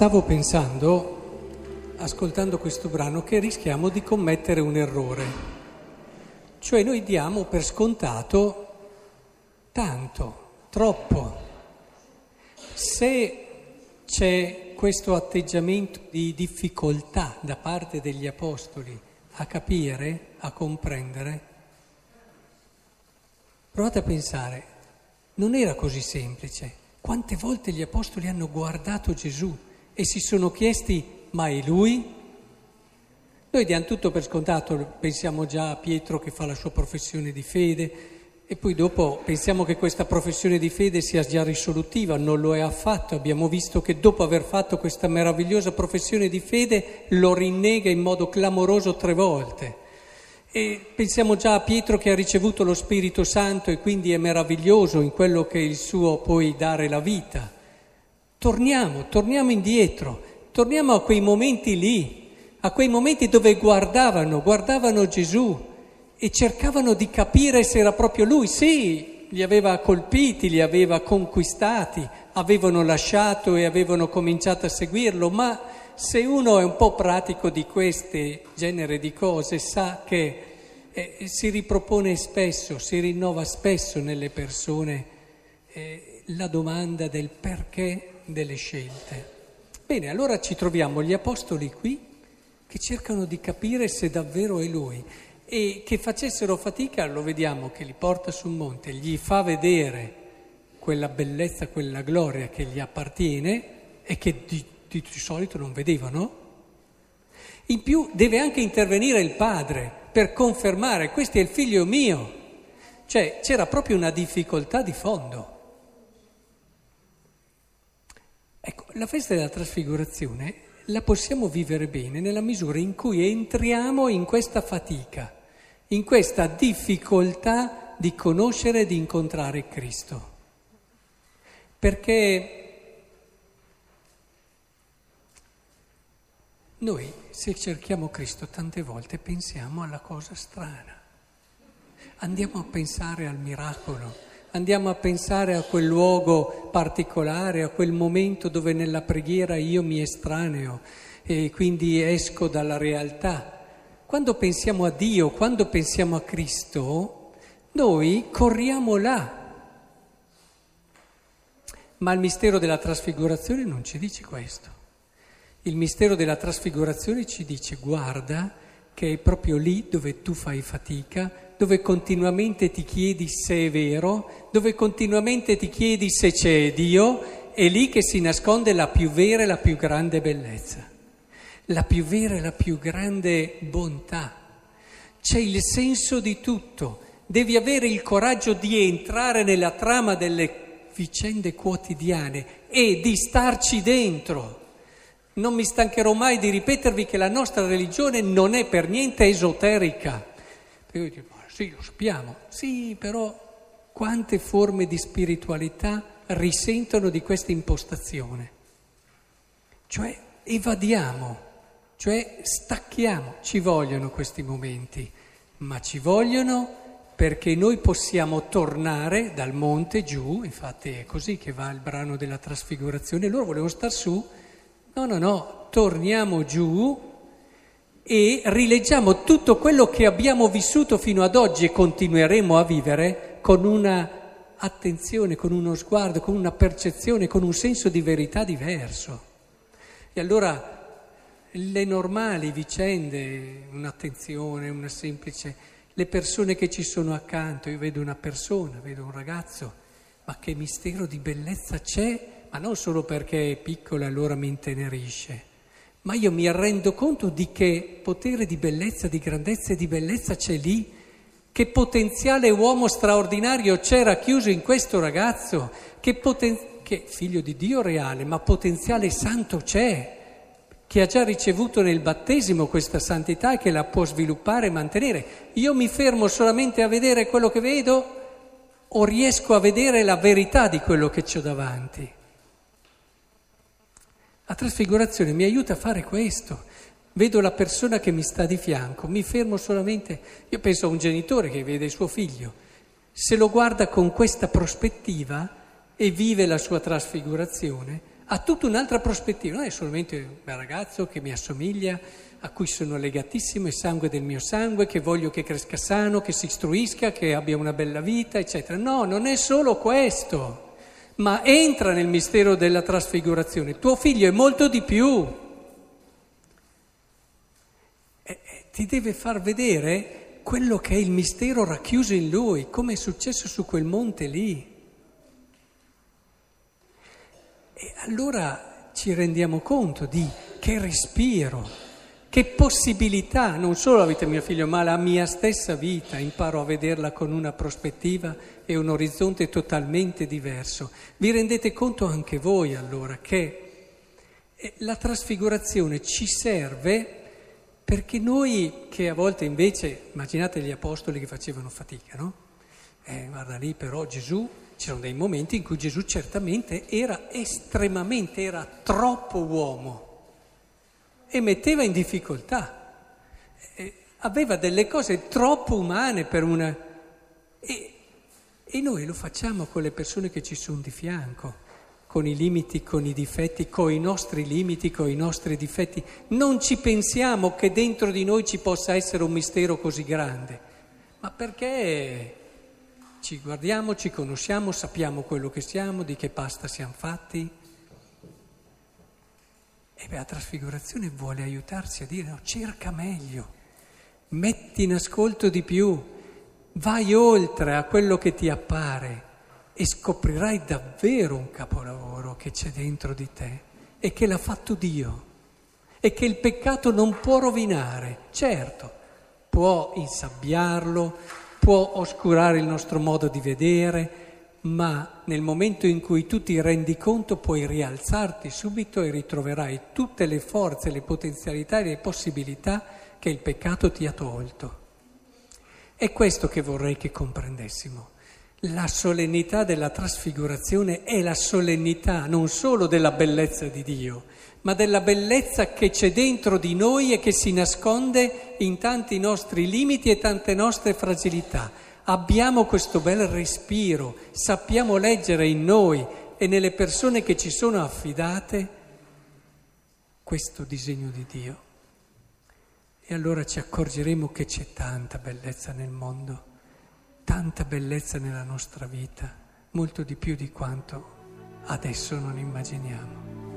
Stavo pensando, ascoltando questo brano, che rischiamo di commettere un errore. Cioè noi diamo per scontato tanto, troppo. Se c'è questo atteggiamento di difficoltà da parte degli apostoli a capire, a comprendere, provate a pensare, non era così semplice. Quante volte gli apostoli hanno guardato Gesù e si sono chiesti, ma è lui? Noi diamo tutto per scontato, pensiamo già a Pietro che fa la sua professione di fede e poi dopo pensiamo che questa professione di fede sia già risolutiva, non lo è affatto. Abbiamo visto che dopo aver fatto questa meravigliosa professione di fede lo rinnega in modo clamoroso tre volte. E pensiamo già a Pietro che ha ricevuto lo Spirito Santo e quindi è meraviglioso in quello che è il suo poi dare la vita. Torniamo, torniamo indietro, torniamo a quei momenti lì, a quei momenti dove guardavano, guardavano Gesù e cercavano di capire se era proprio lui. Sì, li aveva colpiti, li aveva conquistati, avevano lasciato e avevano cominciato a seguirlo, ma se uno è un po' pratico di queste genere di cose, sa che eh, si ripropone spesso, si rinnova spesso nelle persone eh, la domanda del perché delle scelte. Bene, allora ci troviamo gli apostoli qui che cercano di capire se davvero è lui e che facessero fatica, lo vediamo che li porta sul monte, gli fa vedere quella bellezza, quella gloria che gli appartiene e che di di, di solito non vedevano. In più deve anche intervenire il padre per confermare questo è il figlio mio. Cioè c'era proprio una difficoltà di fondo. Ecco, la festa della trasfigurazione la possiamo vivere bene nella misura in cui entriamo in questa fatica, in questa difficoltà di conoscere e di incontrare Cristo. Perché Noi, se cerchiamo Cristo, tante volte pensiamo alla cosa strana. Andiamo a pensare al miracolo, andiamo a pensare a quel luogo particolare, a quel momento dove nella preghiera io mi estraneo e quindi esco dalla realtà. Quando pensiamo a Dio, quando pensiamo a Cristo, noi corriamo là. Ma il mistero della trasfigurazione non ci dice questo. Il mistero della trasfigurazione ci dice guarda che è proprio lì dove tu fai fatica, dove continuamente ti chiedi se è vero, dove continuamente ti chiedi se c'è Dio, è lì che si nasconde la più vera e la più grande bellezza, la più vera e la più grande bontà. C'è il senso di tutto, devi avere il coraggio di entrare nella trama delle vicende quotidiane e di starci dentro. Non mi stancherò mai di ripetervi che la nostra religione non è per niente esoterica. dico, sì, lo sappiamo, sì, però quante forme di spiritualità risentono di questa impostazione? Cioè evadiamo, cioè stacchiamo, ci vogliono questi momenti, ma ci vogliono perché noi possiamo tornare dal monte giù, infatti è così che va il brano della trasfigurazione, loro volevano star su. No, no, no, torniamo giù e rileggiamo tutto quello che abbiamo vissuto fino ad oggi e continueremo a vivere con una attenzione, con uno sguardo, con una percezione, con un senso di verità diverso. E allora le normali vicende, un'attenzione, una semplice, le persone che ci sono accanto, io vedo una persona, vedo un ragazzo, ma che mistero di bellezza c'è ma non solo perché è piccola e allora mi intenerisce, ma io mi rendo conto di che potere di bellezza, di grandezza e di bellezza c'è lì, che potenziale uomo straordinario c'era chiuso in questo ragazzo, che, poten- che figlio di Dio reale, ma potenziale santo c'è, che ha già ricevuto nel battesimo questa santità e che la può sviluppare e mantenere. Io mi fermo solamente a vedere quello che vedo o riesco a vedere la verità di quello che ho davanti? La trasfigurazione mi aiuta a fare questo. Vedo la persona che mi sta di fianco, mi fermo solamente. Io penso a un genitore che vede suo figlio. Se lo guarda con questa prospettiva e vive la sua trasfigurazione, ha tutta un'altra prospettiva, non è solamente un ragazzo che mi assomiglia, a cui sono legatissimo, è sangue del mio sangue, che voglio che cresca sano, che si istruisca, che abbia una bella vita, eccetera. No, non è solo questo, ma entra nel mistero della trasfigurazione. Tuo figlio è molto di più. E, ti deve far vedere quello che è il mistero racchiuso in lui, come è successo su quel monte lì. E allora ci rendiamo conto di che respiro, che possibilità, non solo di mio figlio, ma la mia stessa vita, imparo a vederla con una prospettiva e un orizzonte totalmente diverso. Vi rendete conto anche voi allora che eh, la trasfigurazione ci serve perché noi che a volte invece, immaginate gli apostoli che facevano fatica, no? Eh, guarda lì però Gesù C'erano dei momenti in cui Gesù certamente era estremamente, era troppo uomo e metteva in difficoltà. E aveva delle cose troppo umane per una... E, e noi lo facciamo con le persone che ci sono di fianco, con i limiti, con i difetti, con i nostri limiti, con i nostri difetti. Non ci pensiamo che dentro di noi ci possa essere un mistero così grande, ma perché ci guardiamo, ci conosciamo, sappiamo quello che siamo, di che pasta siamo fatti. La trasfigurazione vuole aiutarsi a dire no, cerca meglio, metti in ascolto di più, vai oltre a quello che ti appare e scoprirai davvero un capolavoro che c'è dentro di te e che l'ha fatto Dio e che il peccato non può rovinare. Certo, può insabbiarlo, può oscurare il nostro modo di vedere, ma nel momento in cui tu ti rendi conto puoi rialzarti subito e ritroverai tutte le forze, le potenzialità e le possibilità che il peccato ti ha tolto. È questo che vorrei che comprendessimo. La solennità della trasfigurazione è la solennità non solo della bellezza di Dio, ma della bellezza che c'è dentro di noi e che si nasconde in tanti nostri limiti e tante nostre fragilità. Abbiamo questo bel respiro, sappiamo leggere in noi e nelle persone che ci sono affidate questo disegno di Dio. E allora ci accorgeremo che c'è tanta bellezza nel mondo, tanta bellezza nella nostra vita, molto di più di quanto adesso non immaginiamo.